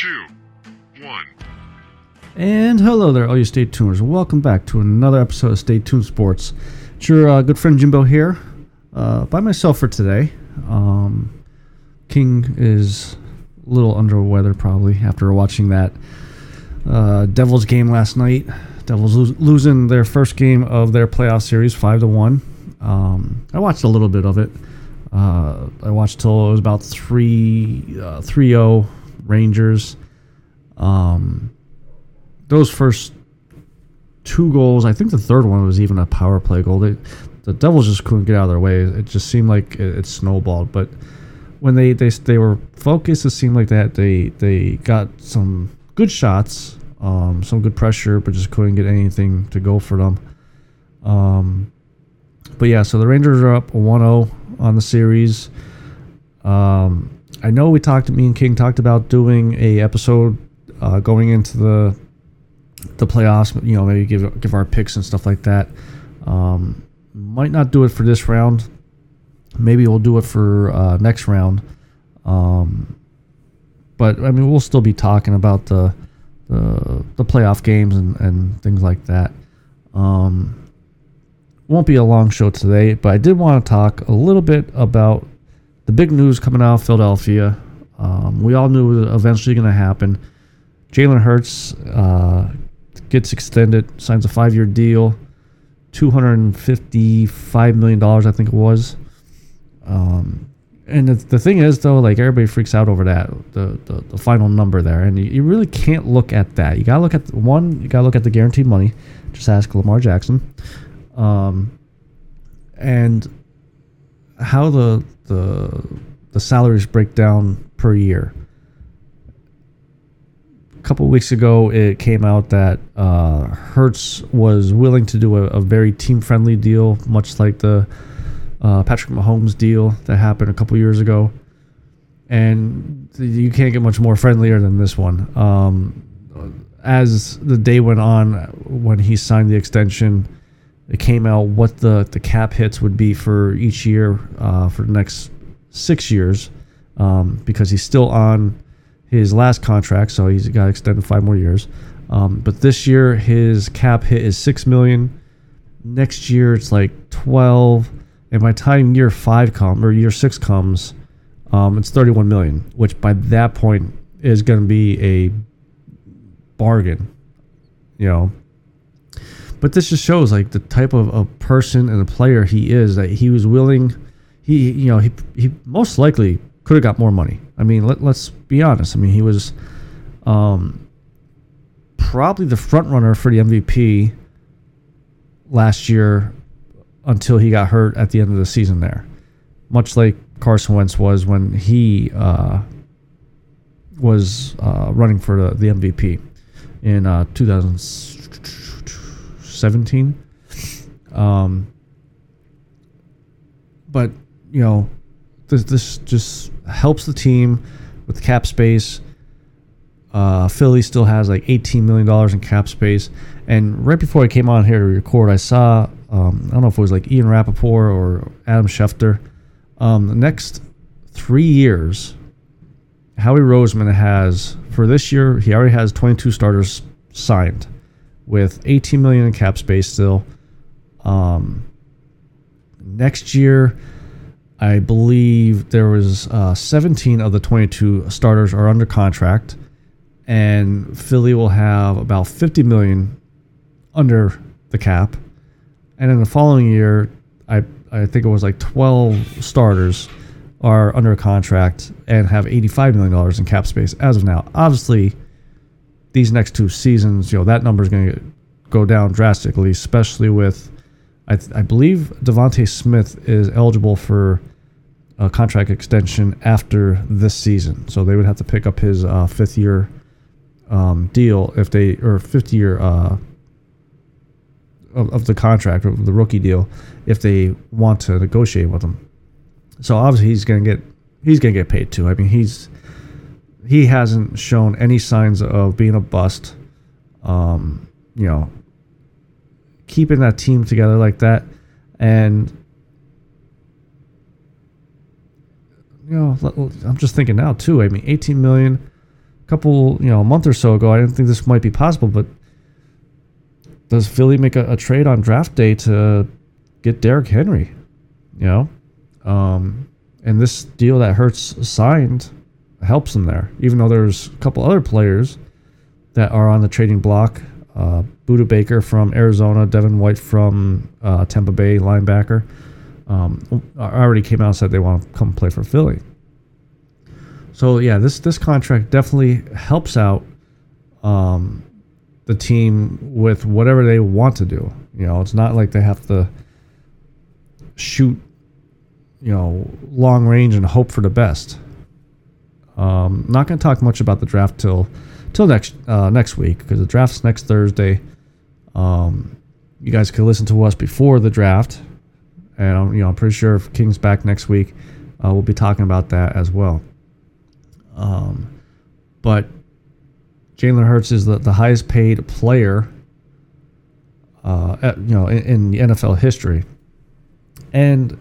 two, one. And hello there, all you Stay Tuners. Welcome back to another episode of Stay Tuned Sports. It's your uh, good friend Jimbo here, uh, by myself for today. Um, King is a little under the weather probably after watching that uh, Devils game last night. Devils lo- losing their first game of their playoff series, five to one. Um, I watched a little bit of it. Uh, I watched till it was about three uh, three zero Rangers. Um, those first two goals, I think the third one was even a power play goal. They, the Devils just couldn't get out of their way. It just seemed like it, it snowballed. But when they, they they were focused, it seemed like that they they got some good shots, um, some good pressure, but just couldn't get anything to go for them. Um, but yeah, so the Rangers are up 1-0 on the series. Um, I know we talked. Me and King talked about doing a episode uh, going into the the playoffs. You know, maybe give give our picks and stuff like that. Um, might not do it for this round. Maybe we'll do it for uh, next round. Um, but I mean, we'll still be talking about the the, the playoff games and, and things like that. Um, won't be a long show today, but I did want to talk a little bit about the big news coming out of Philadelphia. Um, we all knew it was eventually going to happen. Jalen Hurts uh, gets extended, signs a five year deal, $255 million, I think it was. Um, and the, the thing is, though, like everybody freaks out over that, the, the, the final number there. And you, you really can't look at that. You got to look at, one, you got to look at the guaranteed money. Just ask Lamar Jackson. Um, and how the the the salaries break down per year. A couple weeks ago, it came out that uh, Hurts was willing to do a, a very team friendly deal, much like the uh, Patrick Mahomes deal that happened a couple years ago. And you can't get much more friendlier than this one. Um, as the day went on, when he signed the extension, it came out what the, the cap hits would be for each year uh, for the next six years um, because he's still on his last contract, so he's got extended five more years. Um, but this year his cap hit is six million. Next year it's like twelve, and by time year five comes or year six comes, um, it's thirty-one million, which by that point is going to be a bargain. You know, but this just shows like the type of a person and a player he is that he was willing he you know he he most likely could have got more money. I mean let, let's be honest. I mean he was um probably the front runner for the mvp last year until he got hurt at the end of the season there, much like Carson Wentz was when he uh, was uh, running for the, the MVP in uh, 2017. Um, but you know, this this just helps the team with cap space. Uh, Philly still has like 18 million dollars in cap space, and right before I came on here to record, I saw um, I don't know if it was like Ian Rapoport or Adam Schefter. Um, the next three years, Howie Roseman has for this year he already has 22 starters signed with 18 million in cap space still. Um, next year, I believe there was uh, 17 of the 22 starters are under contract, and Philly will have about 50 million under the cap. And in the following year, I I think it was like 12 starters are under contract and have 85 million dollars in cap space as of now. Obviously, these next two seasons, you know, that number is going to go down drastically, especially with I, I believe DeVonta Smith is eligible for a contract extension after this season, so they would have to pick up his uh, fifth year um, deal if they or fifth year uh, of, of the contract of the rookie deal if they want to negotiate with him. So obviously he's gonna get he's gonna get paid too. I mean he's he hasn't shown any signs of being a bust. Um, you know, keeping that team together like that, and you know, I'm just thinking now too. I mean, 18 million, a couple, you know, a month or so ago, I didn't think this might be possible, but does Philly make a, a trade on draft day to get Derrick Henry? You know, um, and this deal that Hurts signed helps them there, even though there's a couple other players that are on the trading block. Uh, Budda Baker from Arizona, Devin White from uh, Tampa Bay, linebacker. Um, already came out and said they want to come play for Philly. So yeah, this this contract definitely helps out um, the team with whatever they want to do. You know, it's not like they have to shoot, you know, long range and hope for the best. Um, not going to talk much about the draft till till next uh, next week because the draft's next Thursday. Um, you guys can listen to us before the draft, and I'm, you know I'm pretty sure if King's back next week, uh, we'll be talking about that as well. Um, but Jalen Hurts is the, the highest paid player, uh, at, you know, in, in, the NFL history, and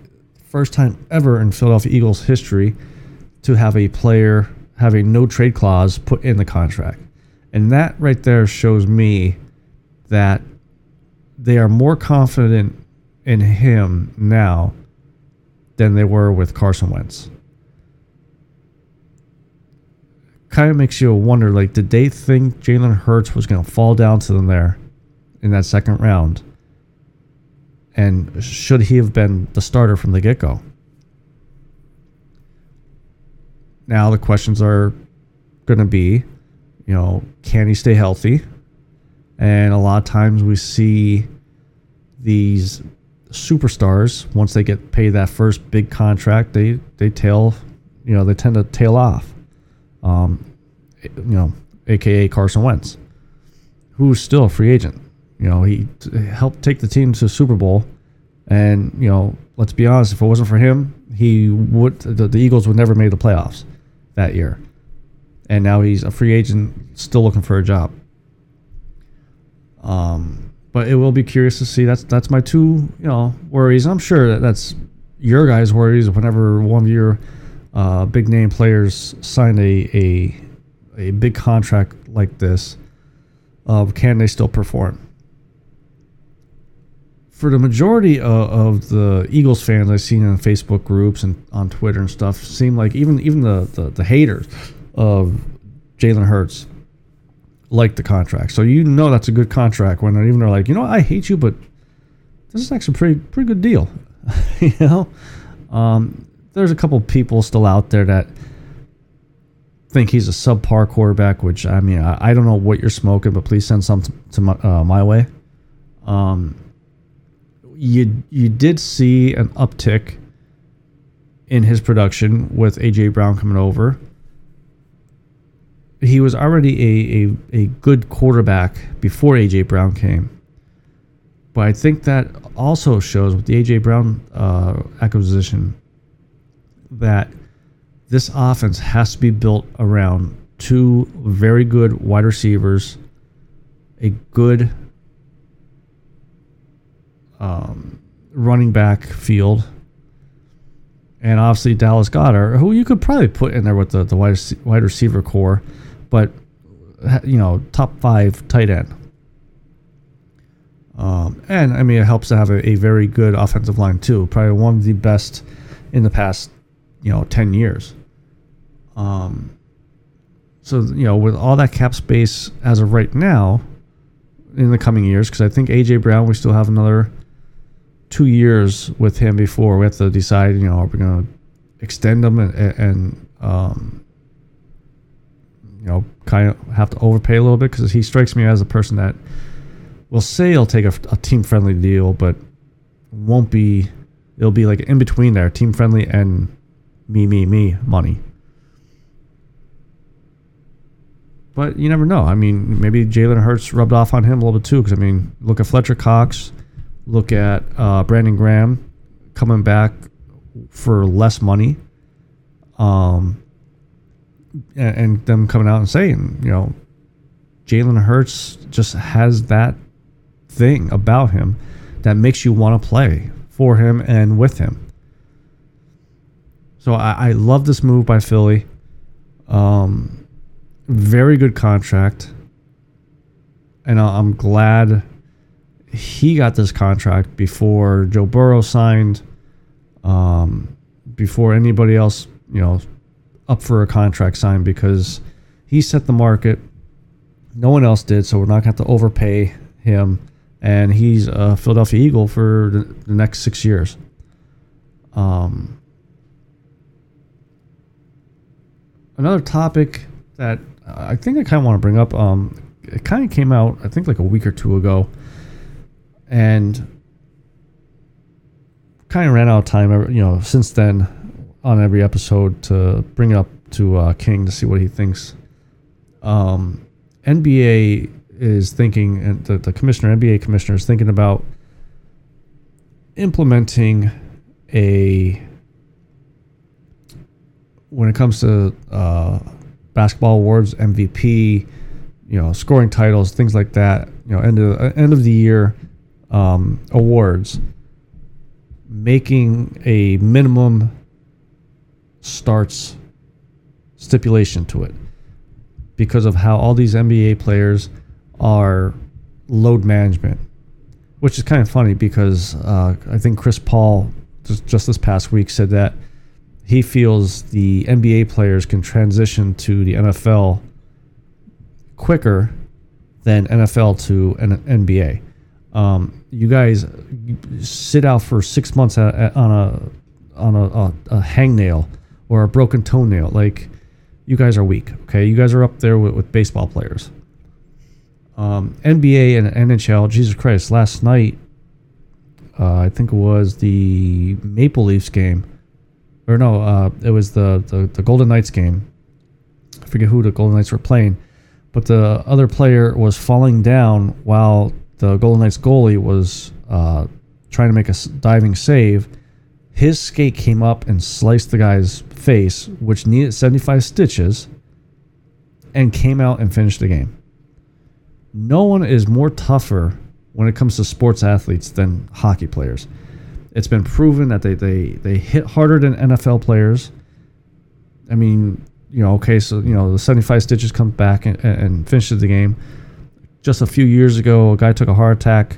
first time ever in Philadelphia Eagles history to have a player have a no trade clause put in the contract, and that right there shows me that they are more confident in him now than they were with Carson Wentz. kind of makes you wonder like, did they think Jalen Hurts was going to fall down to them there in that second round? And should he have been the starter from the get go? Now the questions are going to be, you know, can he stay healthy? And a lot of times we see these superstars once they get paid that first big contract, they they tail, you know, they tend to tail off um, you know, aka Carson Wentz, who's still a free agent. You know, he t- helped take the team to the Super Bowl, and you know, let's be honest, if it wasn't for him, he would the, the Eagles would never made the playoffs that year, and now he's a free agent, still looking for a job. Um, but it will be curious to see. That's that's my two you know worries. I'm sure that that's your guys' worries whenever one of your uh, big name players sign a, a a big contract like this, uh, can they still perform? For the majority of, of, the Eagles fans I've seen in Facebook groups and on Twitter and stuff, seem like even even the the, the haters of Jalen Hurts like the contract. So you know that's a good contract when they're even they're like, you know, I hate you, but this is actually a pretty pretty good deal. you know, um, there's a couple people still out there that think he's a subpar quarterback. Which I mean, I, I don't know what you're smoking, but please send some to, to my, uh, my way. Um, you you did see an uptick in his production with AJ Brown coming over. He was already a, a, a good quarterback before AJ Brown came. But I think that also shows with the AJ Brown uh, acquisition that this offense has to be built around two very good wide receivers, a good um, running back field, and obviously Dallas Goedert, who you could probably put in there with the, the wide, wide receiver core, but you know, top five tight end. Um, and I mean, it helps to have a, a, very good offensive line too. Probably one of the best in the past, you know, ten years. Um, so you know, with all that cap space as of right now, in the coming years, because I think AJ Brown, we still have another two years with him before we have to decide, you know, are we going to extend him and, and um, you know, kind of have to overpay a little bit because he strikes me as a person that will say he'll take a, a team friendly deal, but won't be. It'll be like in between there, team friendly and me, me, me money. But you never know. I mean, maybe Jalen Hurts rubbed off on him a little bit too. Because I mean, look at Fletcher Cox look at uh, Brandon Graham coming back for less money, um, and, and them coming out and saying, you know, Jalen Hurts just has that thing about him that makes you want to play for him and with him. So I, I love this move by Philly. Um, very good contract, and I'm glad he got this contract before Joe Burrow signed, um, before anybody else, you know, up for a contract signed because he set the market. No one else did, so we're not going to have to overpay him. And he's a Philadelphia Eagle for the, the next six years. Um, another topic that I think I kind of want to bring up. Um, it kind of came out, I think, like a week or two ago and kind of ran out of time. You know, since then on every episode to bring it up to uh, King to see what he thinks. Um, NBA is thinking, and the, the commissioner, NBA commissioner, is thinking about implementing a when it comes to uh, basketball awards, MVP, you know, scoring titles, things like that. You know, end of end of the year um, awards, making a minimum starts stipulation to it because of how all these NBA players are load management, which is kind of funny because uh, I think Chris Paul just, just this past week said that he feels the NBA players can transition to the NFL quicker than NFL to an NBA. Um, you guys sit out for six months on a on a, a, a hangnail or a broken toenail. Like you guys are weak. Okay, you guys are up there with, with baseball players. Um, NBA and NHL. Jesus Christ! Last night, uh, I think it was the Maple Leafs game, or no, uh, it was the, the the Golden Knights game. I forget who the Golden Knights were playing, but the other player was falling down while the Golden Knights goalie was uh, trying to make a diving save. His skate came up and sliced the guy's face, which needed 75 stitches, and came out and finished the game. No one is more tougher when it comes to sports athletes than hockey players. It's been proven that they, they, they hit harder than NFL players. I mean, you know, okay, so, you know, the 75 stitches come back and, and finishes the game just a few years ago, a guy took a heart attack,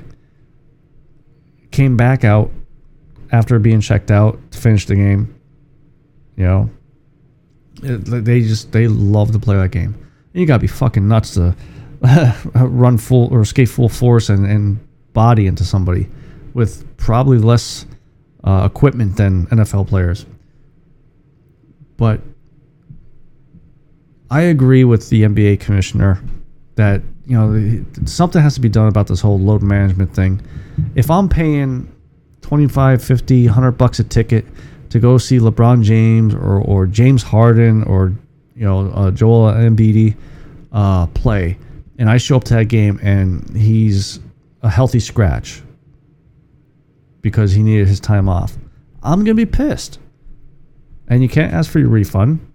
came back out after being checked out to finish the game. You know, it, they just they love to play that game. You gotta be fucking nuts to run full or skate full force and, and body into somebody with probably less uh, equipment than NFL players. But I agree with the NBA commissioner that you know something has to be done about this whole load management thing. If I'm paying 25, 50, 100 bucks a ticket to go see LeBron James or, or James Harden or you know uh, Joel Embiid uh, play, and I show up to that game and he's a healthy scratch because he needed his time off, I'm gonna be pissed. And you can't ask for your refund.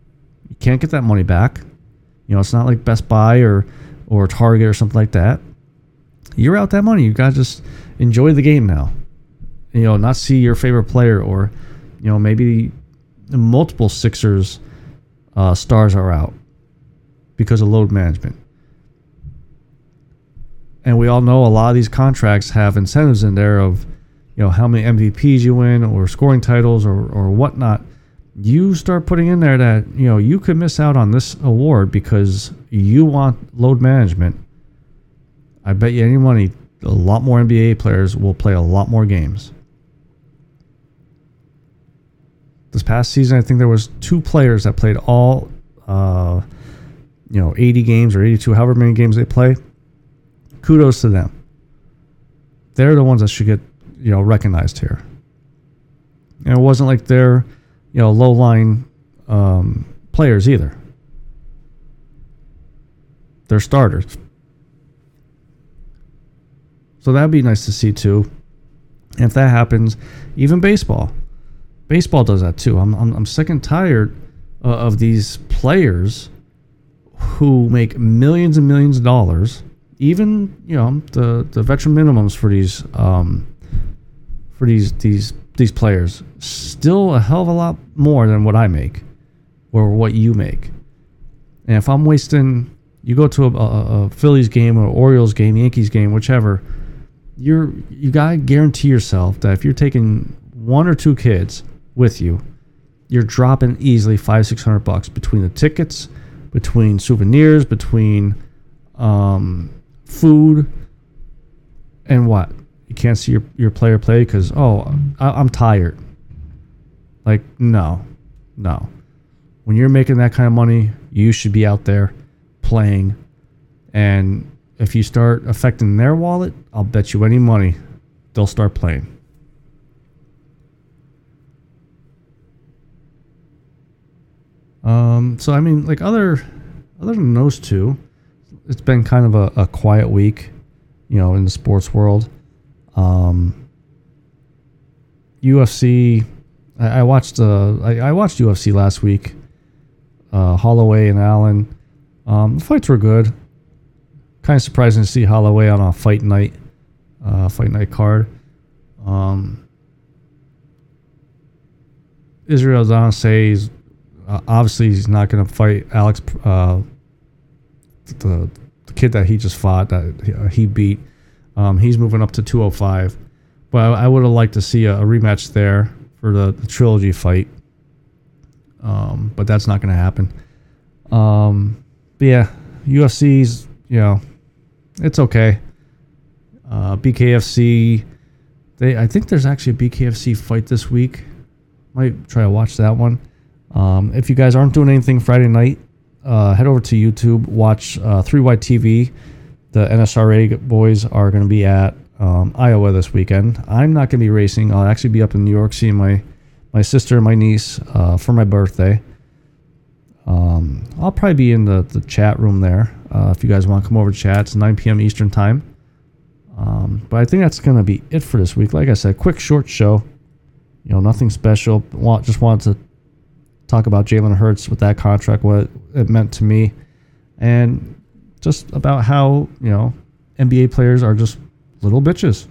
You can't get that money back. You know, it's not like Best Buy or or Target or something like that. You're out that money. You gotta just enjoy the game now. You know, not see your favorite player or, you know, maybe multiple Sixers uh, stars are out because of load management. And we all know a lot of these contracts have incentives in there of, you know, how many MVPs you win or scoring titles or, or whatnot. You start putting in there that, you know, you could miss out on this award because you want load management. I bet you any money, a lot more NBA players will play a lot more games. This past season, I think there was two players that played all, uh, you know, 80 games or 82, however many games they play. Kudos to them. They're the ones that should get, you know, recognized here. And it wasn't like they're, you know, low line um, players either. They're starters. So that'd be nice to see too. And if that happens, even baseball, baseball does that too. I'm I'm, I'm sick and tired uh, of these players who make millions and millions of dollars. Even you know the the veteran minimums for these um, for these these these players still a hell of a lot more than what I make or what you make. And if I'm wasting, you go to a, a, a Phillies game or Orioles game, Yankees game, whichever. You're you gotta guarantee yourself that if you're taking one or two kids with you, you're dropping easily five six hundred bucks between the tickets, between souvenirs, between um, food, and what you can't see your, your player play because oh I, I'm tired. Like no, no. When you're making that kind of money, you should be out there playing, and if you start affecting their wallet, I'll bet you any money they'll start playing. Um, so I mean, like other other than those two, it's been kind of a, a quiet week, you know, in the sports world. Um, UFC, I, watched uh, I, I watched UFC last week. Uh, Holloway and Allen, um, the fights were good. Kind of surprising to see Holloway on a fight night, uh, fight night card. Um, Israel Adesanya is uh, obviously he's not going to fight Alex, uh, the, the kid that he just fought that he, uh, beat. Um, he's moving up to 205, but I, I would have liked to see a, a rematch there the, the trilogy fight. Um, but that's not going to happen. Um, but yeah, UFC's you know, it's okay. Uh, BKFC, they I think there's actually a BKFC fight this week. Might try to watch that one. Um, if you guys aren't doing anything Friday night, uh, head over to YouTube, watch uh, 3Y TV. The NSRA boys are going to be at um, Iowa this weekend. I'm not going to be racing. I'll actually be up in New York seeing my, my sister and my niece uh, for my birthday. Um, I'll probably be in the, the chat room there uh, if you guys want to come over to chat. It's 9 p.m. Eastern Time. Um, but I think that's going to be it for this week. Like I said, quick, short show. You know, nothing special. Want, just wanted to talk about Jalen Hurts with that contract, what it meant to me, and just about how you know NBA players are just little bitches.